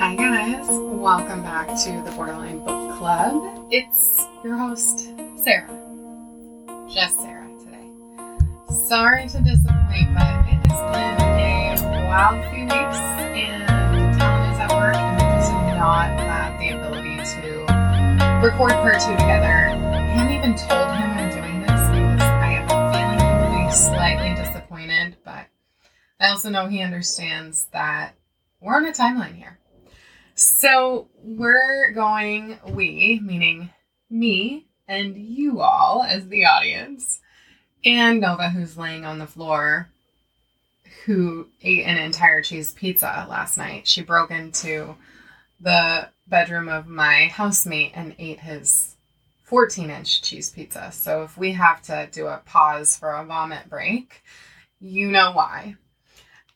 Hi, guys. Welcome back to the Borderline Book Club. It's your host, Sarah. Just Sarah today. Sorry to disappoint, but it has been a wild few weeks, and Talon is at work, and I just not have the ability to record part two together. I haven't even told him I'm doing this because I have a feeling slightly disappointed, but I also know he understands that we're on a timeline here. So we're going, we, meaning me and you all as the audience, and Nova, who's laying on the floor, who ate an entire cheese pizza last night. She broke into the bedroom of my housemate and ate his 14 inch cheese pizza. So if we have to do a pause for a vomit break, you know why.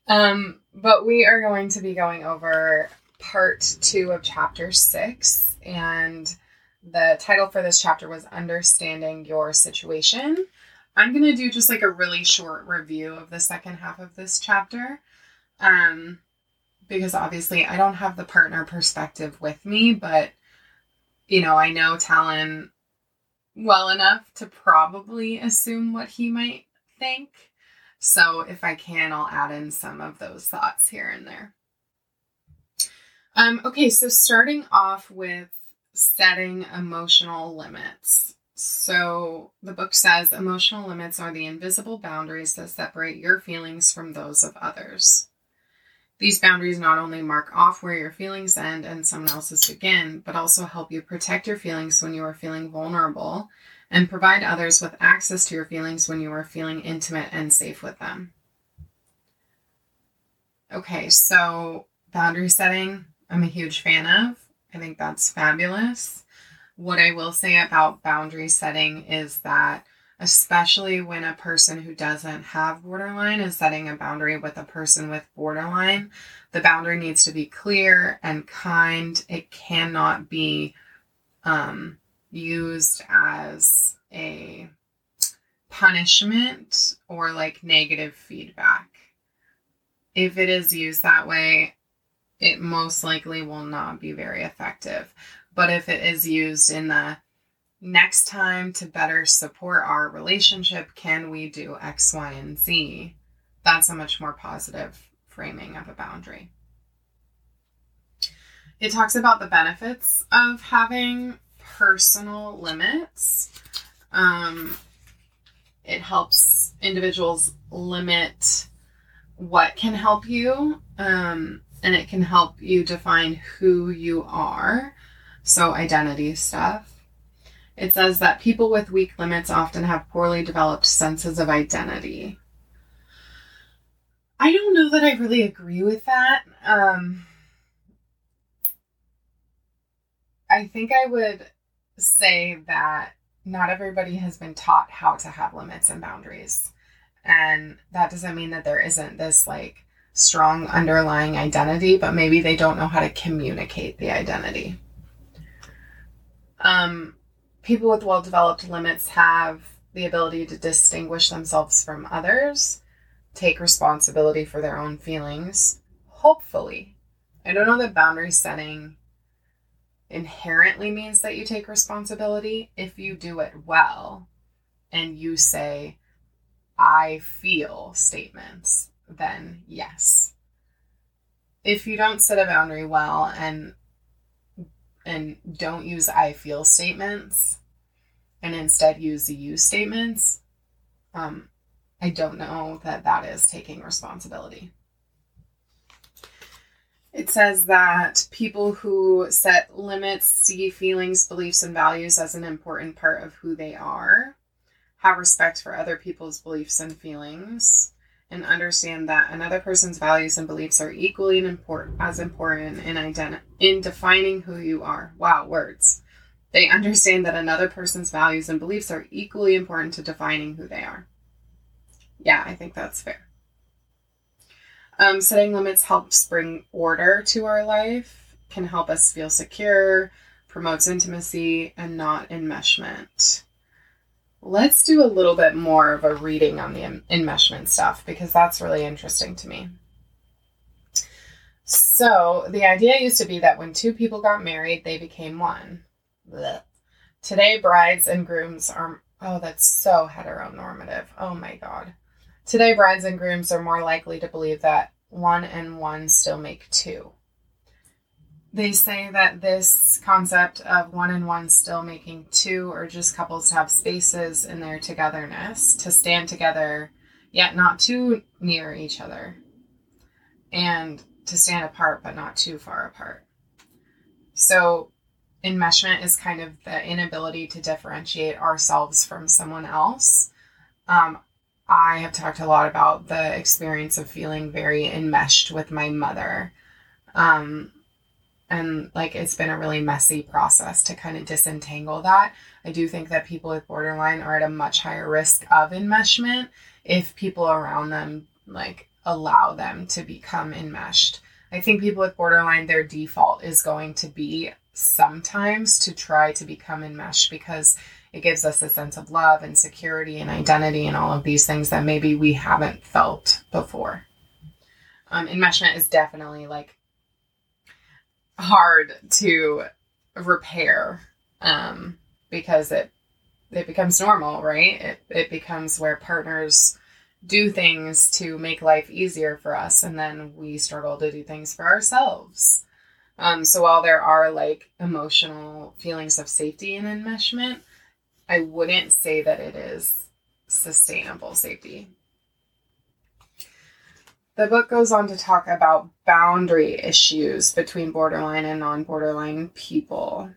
Um, but we are going to be going over part two of chapter six. And the title for this chapter was Understanding Your Situation. I'm going to do just like a really short review of the second half of this chapter. Um, because obviously I don't have the partner perspective with me, but you know, I know Talon well enough to probably assume what he might think. So if I can, I'll add in some of those thoughts here and there. Um, okay, so starting off with setting emotional limits. So the book says emotional limits are the invisible boundaries that separate your feelings from those of others. These boundaries not only mark off where your feelings end and someone else's begin, but also help you protect your feelings when you are feeling vulnerable and provide others with access to your feelings when you are feeling intimate and safe with them. Okay, so boundary setting I'm a huge fan of. I think that's fabulous. What I will say about boundary setting is that, especially when a person who doesn't have borderline is setting a boundary with a person with borderline, the boundary needs to be clear and kind. It cannot be um, used as a punishment or like negative feedback. If it is used that way, it most likely will not be very effective. But if it is used in the next time to better support our relationship, can we do X, Y, and Z? That's a much more positive framing of a boundary. It talks about the benefits of having personal limits. Um, it helps individuals limit what can help you. Um, and it can help you define who you are. So, identity stuff. It says that people with weak limits often have poorly developed senses of identity. I don't know that I really agree with that. Um, I think I would say that not everybody has been taught how to have limits and boundaries. And that doesn't mean that there isn't this like strong underlying identity, but maybe they don't know how to communicate the identity. Um, people with well developed limits have the ability to distinguish themselves from others, take responsibility for their own feelings, hopefully. I don't know that boundary setting inherently means that you take responsibility if you do it well and you say, I feel statements then yes. If you don't set a boundary well and and don't use I feel statements and instead use the you statements, um, I don't know that that is taking responsibility. It says that people who set limits see feelings, beliefs, and values as an important part of who they are, have respect for other people's beliefs and feelings, and understand that another person's values and beliefs are equally important as important in identi- in defining who you are. Wow, words. They understand that another person's values and beliefs are equally important to defining who they are. Yeah, I think that's fair. Um, setting limits helps bring order to our life, can help us feel secure, promotes intimacy, and not enmeshment. Let's do a little bit more of a reading on the enmeshment stuff because that's really interesting to me. So the idea used to be that when two people got married, they became one. Blech. Today, brides and grooms are, oh, that's so heteronormative. Oh my God. Today, brides and grooms are more likely to believe that one and one still make two. They say that this concept of one and one still making two, or just couples to have spaces in their togetherness, to stand together, yet not too near each other, and to stand apart, but not too far apart. So, enmeshment is kind of the inability to differentiate ourselves from someone else. Um, I have talked a lot about the experience of feeling very enmeshed with my mother. Um, and like it's been a really messy process to kind of disentangle that. I do think that people with borderline are at a much higher risk of enmeshment if people around them like allow them to become enmeshed. I think people with borderline, their default is going to be sometimes to try to become enmeshed because it gives us a sense of love and security and identity and all of these things that maybe we haven't felt before. Um, enmeshment is definitely like hard to repair um, because it it becomes normal, right? It it becomes where partners do things to make life easier for us, and then we struggle to do things for ourselves. Um, so while there are like emotional feelings of safety and enmeshment, I wouldn't say that it is sustainable safety. The book goes on to talk about boundary issues between borderline and non borderline people.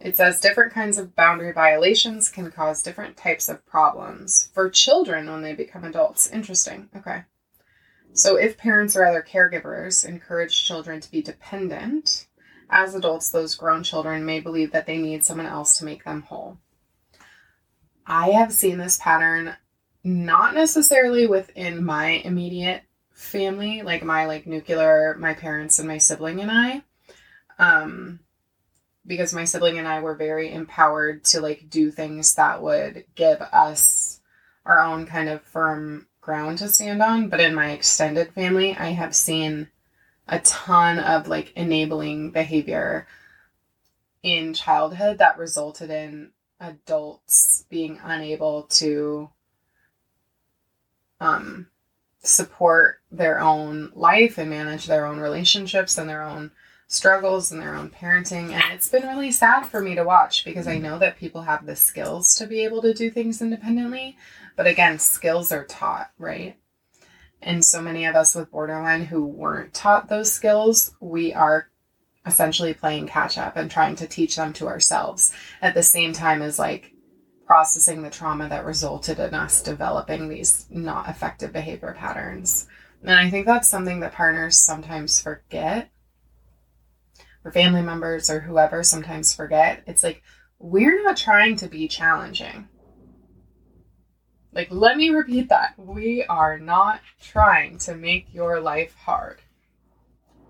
It says different kinds of boundary violations can cause different types of problems for children when they become adults. Interesting. Okay. So, if parents or other caregivers encourage children to be dependent, as adults, those grown children may believe that they need someone else to make them whole. I have seen this pattern not necessarily within my immediate family, like my like nuclear, my parents and my sibling and I. Um because my sibling and I were very empowered to like do things that would give us our own kind of firm ground to stand on, but in my extended family, I have seen a ton of like enabling behavior in childhood that resulted in adults being unable to um, support their own life and manage their own relationships and their own struggles and their own parenting. And it's been really sad for me to watch because I know that people have the skills to be able to do things independently. But again, skills are taught, right? And so many of us with borderline who weren't taught those skills, we are essentially playing catch up and trying to teach them to ourselves at the same time as like processing the trauma that resulted in us developing these not effective behavior patterns. And I think that's something that partners sometimes forget, or family members or whoever sometimes forget. It's like, we're not trying to be challenging. Like, let me repeat that. We are not trying to make your life hard.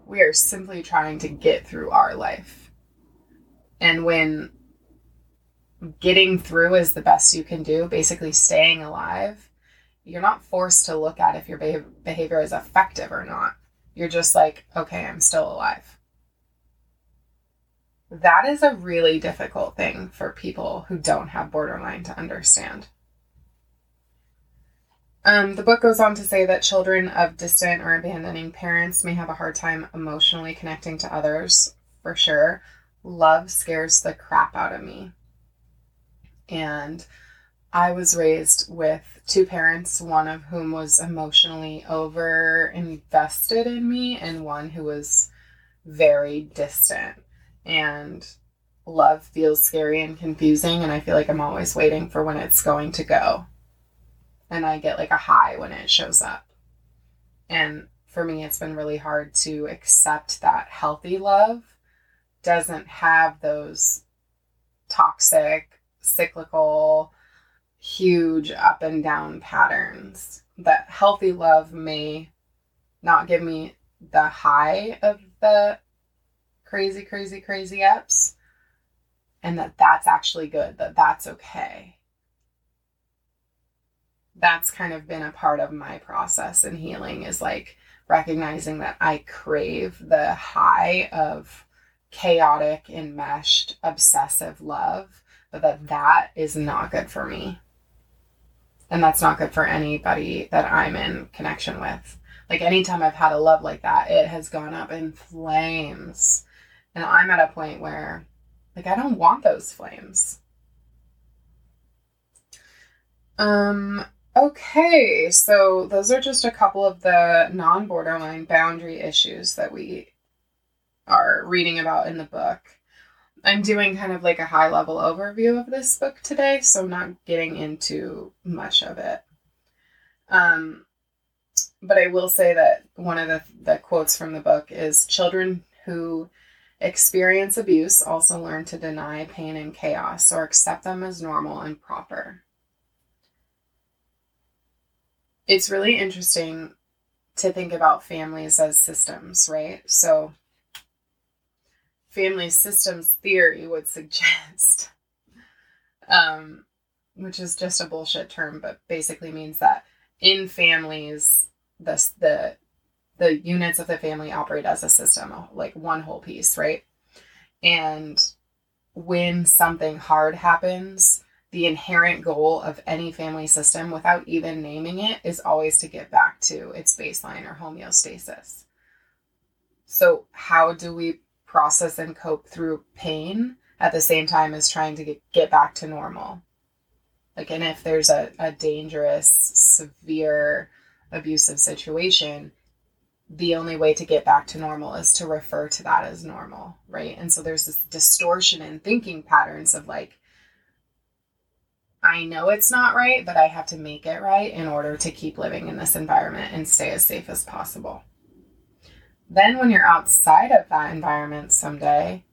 We are simply trying to get through our life. And when getting through is the best you can do, basically staying alive, you're not forced to look at if your behavior is effective or not. You're just like, okay, I'm still alive. That is a really difficult thing for people who don't have borderline to understand. Um, the book goes on to say that children of distant or abandoning parents may have a hard time emotionally connecting to others, for sure. Love scares the crap out of me. And I was raised with two parents, one of whom was emotionally over invested in me, and one who was very distant. And love feels scary and confusing, and I feel like I'm always waiting for when it's going to go. And I get like a high when it shows up. And for me, it's been really hard to accept that healthy love doesn't have those toxic cyclical, huge up and down patterns. That healthy love may not give me the high of the crazy, crazy, crazy ups, and that that's actually good, that that's okay. That's kind of been a part of my process in healing is like recognizing that I crave the high of chaotic, enmeshed, obsessive love, but that that is not good for me. And that's not good for anybody that I'm in connection with. Like anytime I've had a love like that, it has gone up in flames. And I'm at a point where, like, I don't want those flames. Um, okay, so those are just a couple of the non borderline boundary issues that we are reading about in the book. I'm doing kind of like a high level overview of this book today, so I'm not getting into much of it. Um, but I will say that one of the, the quotes from the book is children who experience abuse also learn to deny pain and chaos or accept them as normal and proper. It's really interesting to think about families as systems, right? So, family systems theory would suggest, um, which is just a bullshit term, but basically means that in families, the the the units of the family operate as a system, like one whole piece, right? And when something hard happens, the inherent goal of any family system, without even naming it, is always to get back to its baseline or homeostasis. So, how do we process and cope through pain at the same time as trying to get, get back to normal? Like, and if there's a, a dangerous, severe, abusive situation, the only way to get back to normal is to refer to that as normal, right? And so there's this distortion in thinking patterns of like, I know it's not right, but I have to make it right in order to keep living in this environment and stay as safe as possible. Then, when you're outside of that environment someday,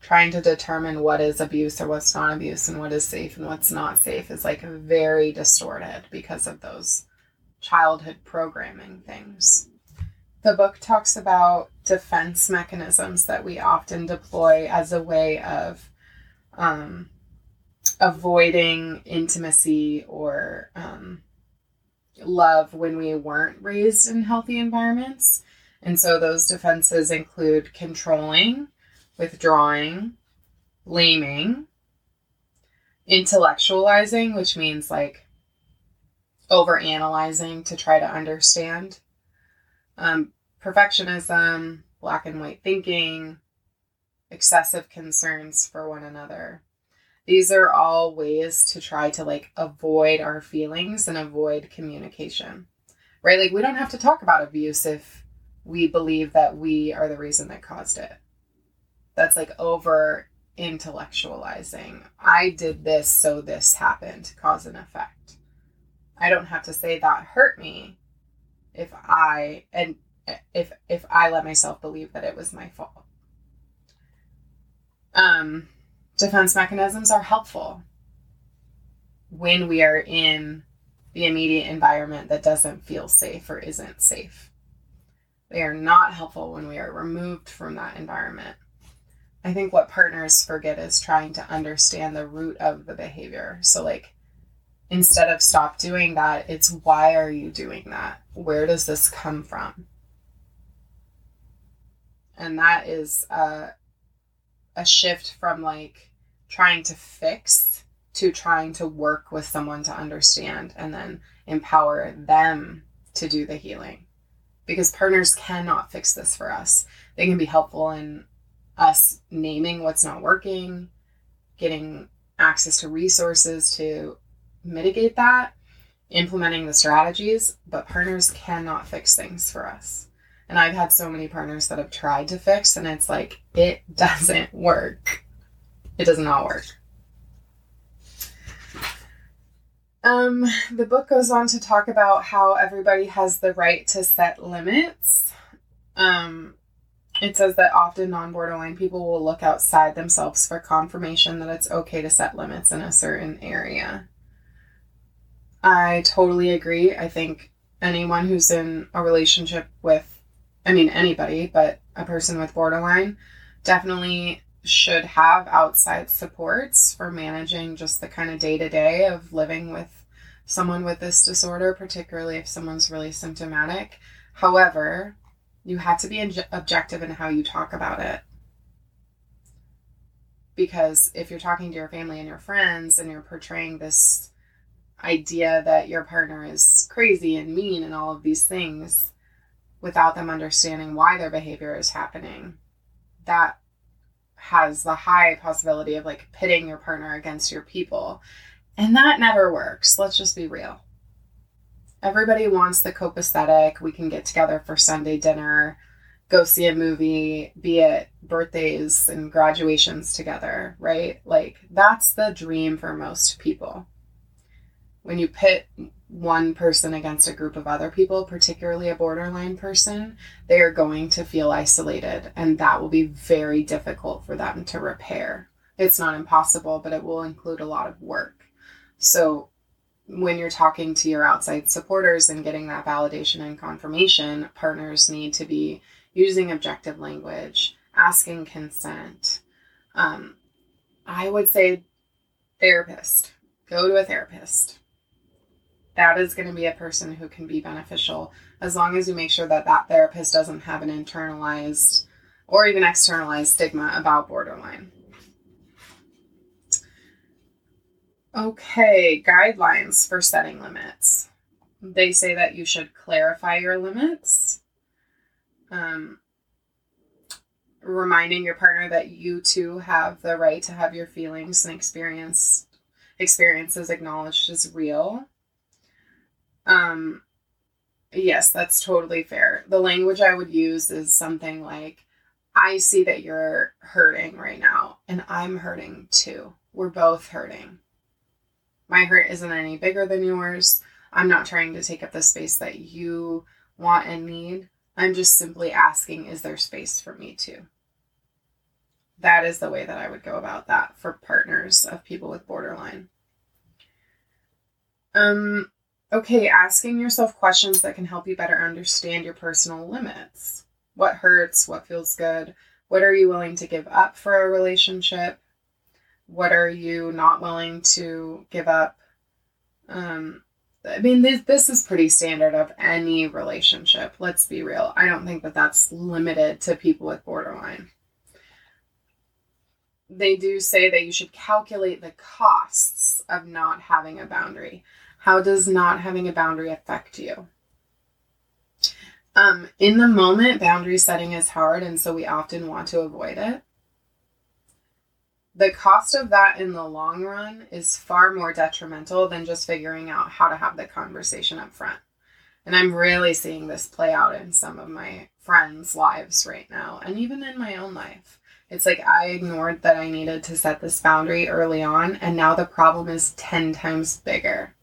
trying to determine what is abuse or what's not abuse and what is safe and what's not safe is like very distorted because of those childhood programming things. The book talks about defense mechanisms that we often deploy as a way of um, avoiding intimacy or um, love when we weren't raised in healthy environments. And so those defenses include controlling, withdrawing, blaming, intellectualizing, which means like over analyzing to try to understand. Um, perfectionism, black and white thinking, excessive concerns for one another. These are all ways to try to like avoid our feelings and avoid communication. Right? Like we don't have to talk about abuse if we believe that we are the reason that caused it. That's like over intellectualizing. I did this so this happened, cause and effect. I don't have to say that hurt me if I and if if I let myself believe that it was my fault. Um, defense mechanisms are helpful when we are in the immediate environment that doesn't feel safe or isn't safe. They are not helpful when we are removed from that environment. I think what partners forget is trying to understand the root of the behavior. So, like, instead of stop doing that, it's why are you doing that? Where does this come from? And that is a, a shift from like trying to fix to trying to work with someone to understand and then empower them to do the healing. Because partners cannot fix this for us. They can be helpful in us naming what's not working, getting access to resources to mitigate that, implementing the strategies, but partners cannot fix things for us. And I've had so many partners that have tried to fix, and it's like, it doesn't work. It does not work. Um, the book goes on to talk about how everybody has the right to set limits. Um, it says that often non borderline people will look outside themselves for confirmation that it's okay to set limits in a certain area. I totally agree. I think anyone who's in a relationship with, I mean, anybody, but a person with borderline definitely should have outside supports for managing just the kind of day to day of living with someone with this disorder, particularly if someone's really symptomatic. However, you have to be objective in how you talk about it. Because if you're talking to your family and your friends and you're portraying this idea that your partner is crazy and mean and all of these things without them understanding why their behavior is happening, that has the high possibility of like pitting your partner against your people. And that never works. Let's just be real. Everybody wants the copacetic. We can get together for Sunday dinner, go see a movie, be it birthdays and graduations together, right? Like that's the dream for most people. When you pit one person against a group of other people, particularly a borderline person, they are going to feel isolated, and that will be very difficult for them to repair. It's not impossible, but it will include a lot of work. So, when you're talking to your outside supporters and getting that validation and confirmation, partners need to be using objective language, asking consent. Um, I would say therapist. Go to a therapist that is going to be a person who can be beneficial as long as you make sure that that therapist doesn't have an internalized or even externalized stigma about borderline. Okay, guidelines for setting limits. They say that you should clarify your limits, um, reminding your partner that you too have the right to have your feelings and experience experiences acknowledged as real um, yes, that's totally fair. The language I would use is something like, I see that you're hurting right now, and I'm hurting too. We're both hurting. My hurt isn't any bigger than yours. I'm not trying to take up the space that you want and need. I'm just simply asking, is there space for me too? That is the way that I would go about that for partners of people with borderline. Um, Okay, asking yourself questions that can help you better understand your personal limits. What hurts? What feels good? What are you willing to give up for a relationship? What are you not willing to give up? Um, I mean, this, this is pretty standard of any relationship. Let's be real. I don't think that that's limited to people with borderline. They do say that you should calculate the costs of not having a boundary. How does not having a boundary affect you? Um, in the moment, boundary setting is hard, and so we often want to avoid it. The cost of that in the long run is far more detrimental than just figuring out how to have the conversation up front. And I'm really seeing this play out in some of my friends' lives right now, and even in my own life. It's like I ignored that I needed to set this boundary early on, and now the problem is 10 times bigger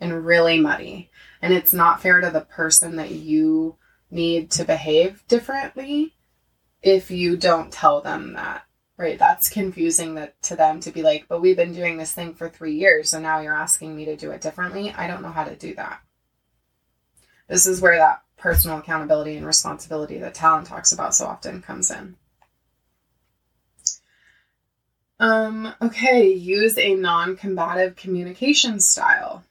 and really muddy. And it's not fair to the person that you need to behave differently if you don't tell them that. Right? That's confusing that to them to be like, "But we've been doing this thing for 3 years, so now you're asking me to do it differently." I don't know how to do that. This is where that personal accountability and responsibility that Talon talks about so often comes in. Um, okay, use a non combative communication style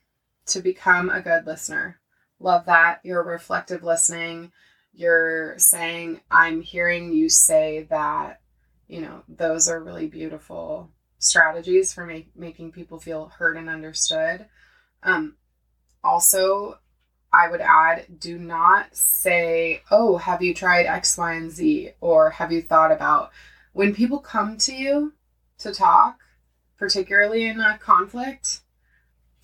to become a good listener. Love that. You're reflective listening. You're saying, I'm hearing you say that, you know, those are really beautiful strategies for make, making people feel heard and understood. Um, also, I would add do not say, Oh, have you tried X, Y, and Z? Or have you thought about when people come to you to talk, particularly in a conflict,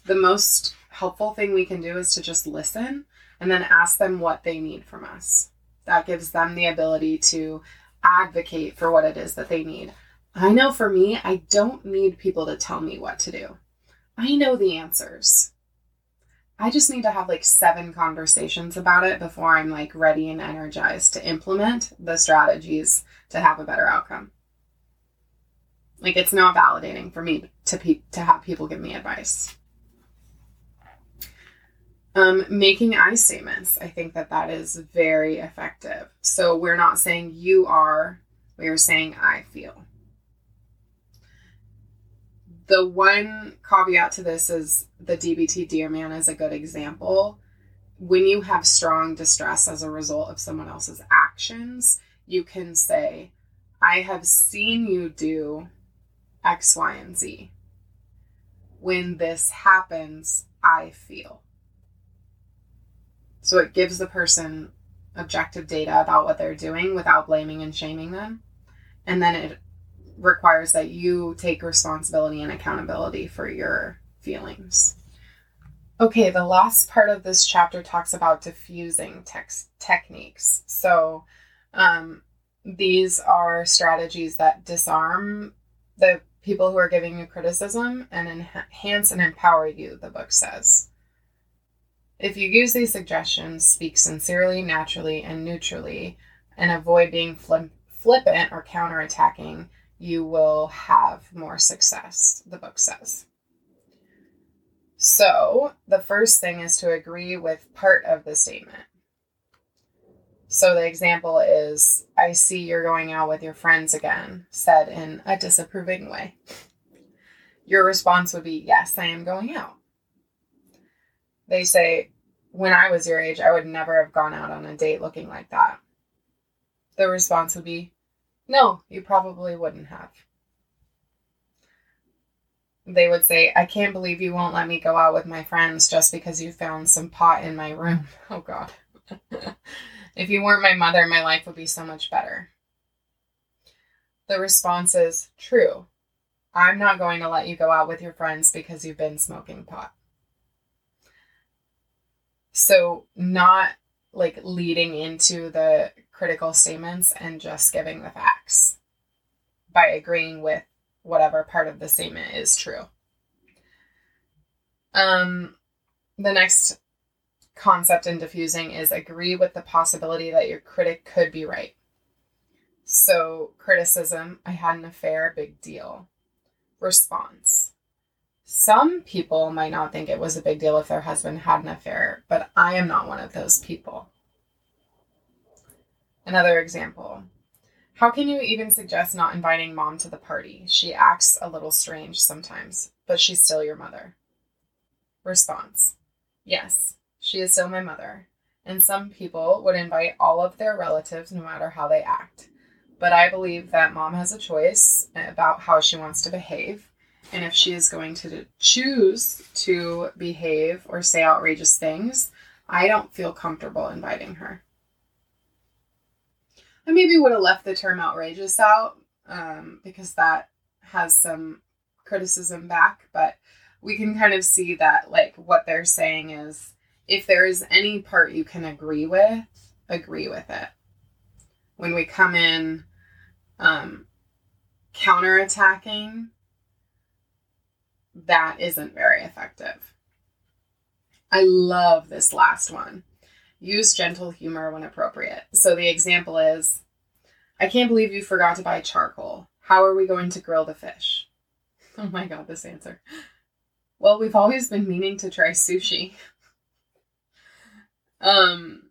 the most helpful thing we can do is to just listen and then ask them what they need from us. That gives them the ability to advocate for what it is that they need. I know for me, I don't need people to tell me what to do. I know the answers. I just need to have like seven conversations about it before I'm like ready and energized to implement the strategies to have a better outcome. Like it's not validating for me to pe- to have people give me advice. Um, making I statements. I think that that is very effective. So we're not saying you are, we are saying I feel. The one caveat to this is the DBT Dear Man is a good example. when you have strong distress as a result of someone else's actions, you can say, I have seen you do X, Y, and Z. When this happens, I feel. So it gives the person objective data about what they're doing without blaming and shaming them. And then it requires that you take responsibility and accountability for your feelings. Okay, the last part of this chapter talks about diffusing tex- techniques. So, um, these are strategies that disarm the people who are giving you criticism and enhance and empower you, the book says. If you use these suggestions, speak sincerely, naturally, and neutrally, and avoid being flippant or counterattacking, you will have more success, the book says. So, the first thing is to agree with part of the statement. So, the example is I see you're going out with your friends again, said in a disapproving way. Your response would be, Yes, I am going out. They say, When I was your age, I would never have gone out on a date looking like that. The response would be, No, you probably wouldn't have they would say, I can't believe you won't let me go out with my friends just because you found some pot in my room. Oh, God. if you weren't my mother, my life would be so much better. The response is true. I'm not going to let you go out with your friends because you've been smoking pot. So, not like leading into the critical statements and just giving the facts by agreeing with whatever part of the statement is true. Um, the next concept in diffusing is agree with the possibility that your critic could be right. So, criticism, I had an affair, big deal. Response. Some people might not think it was a big deal if their husband had an affair, but I am not one of those people. Another example. How can you even suggest not inviting mom to the party? She acts a little strange sometimes, but she's still your mother. Response Yes, she is still my mother, and some people would invite all of their relatives no matter how they act. But I believe that mom has a choice about how she wants to behave, and if she is going to choose to behave or say outrageous things, I don't feel comfortable inviting her. I maybe would have left the term outrageous out um, because that has some criticism back, but we can kind of see that like what they're saying is if there is any part you can agree with, agree with it. When we come in um, counterattacking, that isn't very effective. I love this last one. Use gentle humor when appropriate. So the example is I can't believe you forgot to buy charcoal. How are we going to grill the fish? Oh my god, this answer. Well, we've always been meaning to try sushi. Um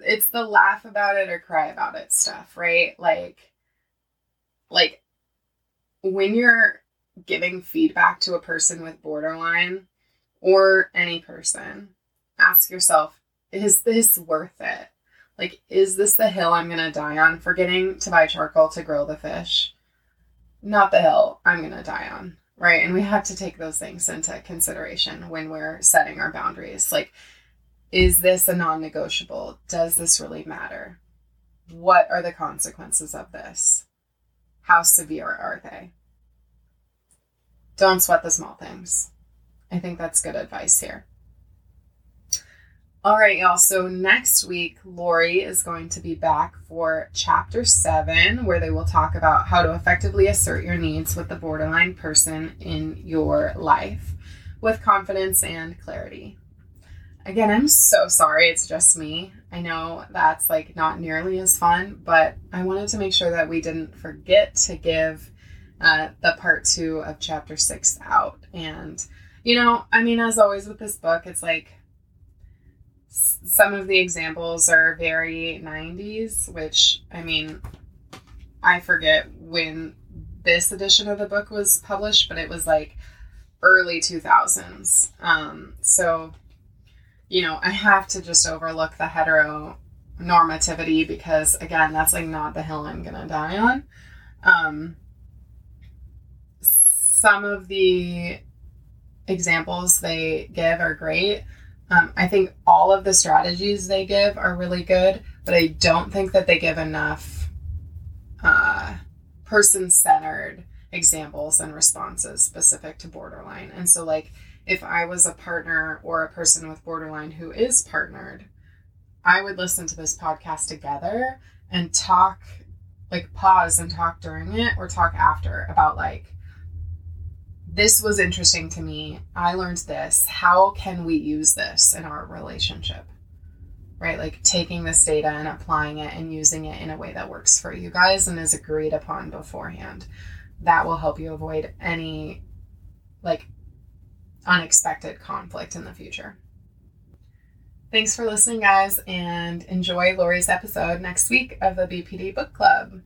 it's the laugh about it or cry about it stuff, right? Like like when you're giving feedback to a person with borderline or any person, ask yourself, is this worth it? Like, is this the hill I'm gonna die on forgetting to buy charcoal to grill the fish? Not the hill I'm gonna die on, right? And we have to take those things into consideration when we're setting our boundaries. Like, is this a non negotiable? Does this really matter? What are the consequences of this? How severe are they? Don't sweat the small things. I think that's good advice here. All right, y'all. So next week, Lori is going to be back for chapter seven, where they will talk about how to effectively assert your needs with the borderline person in your life with confidence and clarity. Again, I'm so sorry it's just me. I know that's like not nearly as fun, but I wanted to make sure that we didn't forget to give uh, the part two of chapter six out. And, you know, I mean, as always with this book, it's like, some of the examples are very 90s, which I mean, I forget when this edition of the book was published, but it was like early 2000s. Um, so you know, I have to just overlook the heteronormativity because, again, that's like not the hill I'm to die on. Um, some of the examples they give are great. Um, I think all of the strategies they give are really good, but I don't think that they give enough uh, person centered examples and responses specific to borderline. And so, like, if I was a partner or a person with borderline who is partnered, I would listen to this podcast together and talk, like, pause and talk during it or talk after about, like, this was interesting to me. I learned this. How can we use this in our relationship? Right? Like taking this data and applying it and using it in a way that works for you guys and is agreed upon beforehand. That will help you avoid any like unexpected conflict in the future. Thanks for listening, guys, and enjoy Lori's episode next week of the BPD Book Club.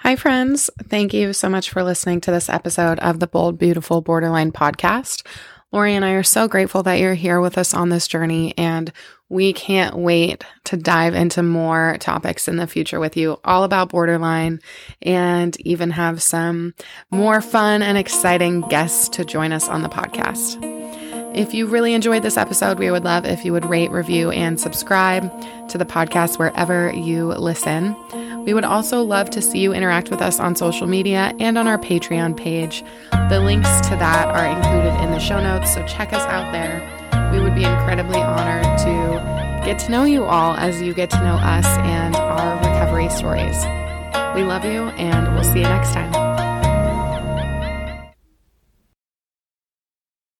Hi, friends. Thank you so much for listening to this episode of the Bold, Beautiful Borderline podcast. Lori and I are so grateful that you're here with us on this journey, and we can't wait to dive into more topics in the future with you, all about borderline, and even have some more fun and exciting guests to join us on the podcast. If you really enjoyed this episode, we would love if you would rate, review, and subscribe to the podcast wherever you listen. We would also love to see you interact with us on social media and on our Patreon page. The links to that are included in the show notes, so check us out there. We would be incredibly honored to get to know you all as you get to know us and our recovery stories. We love you, and we'll see you next time.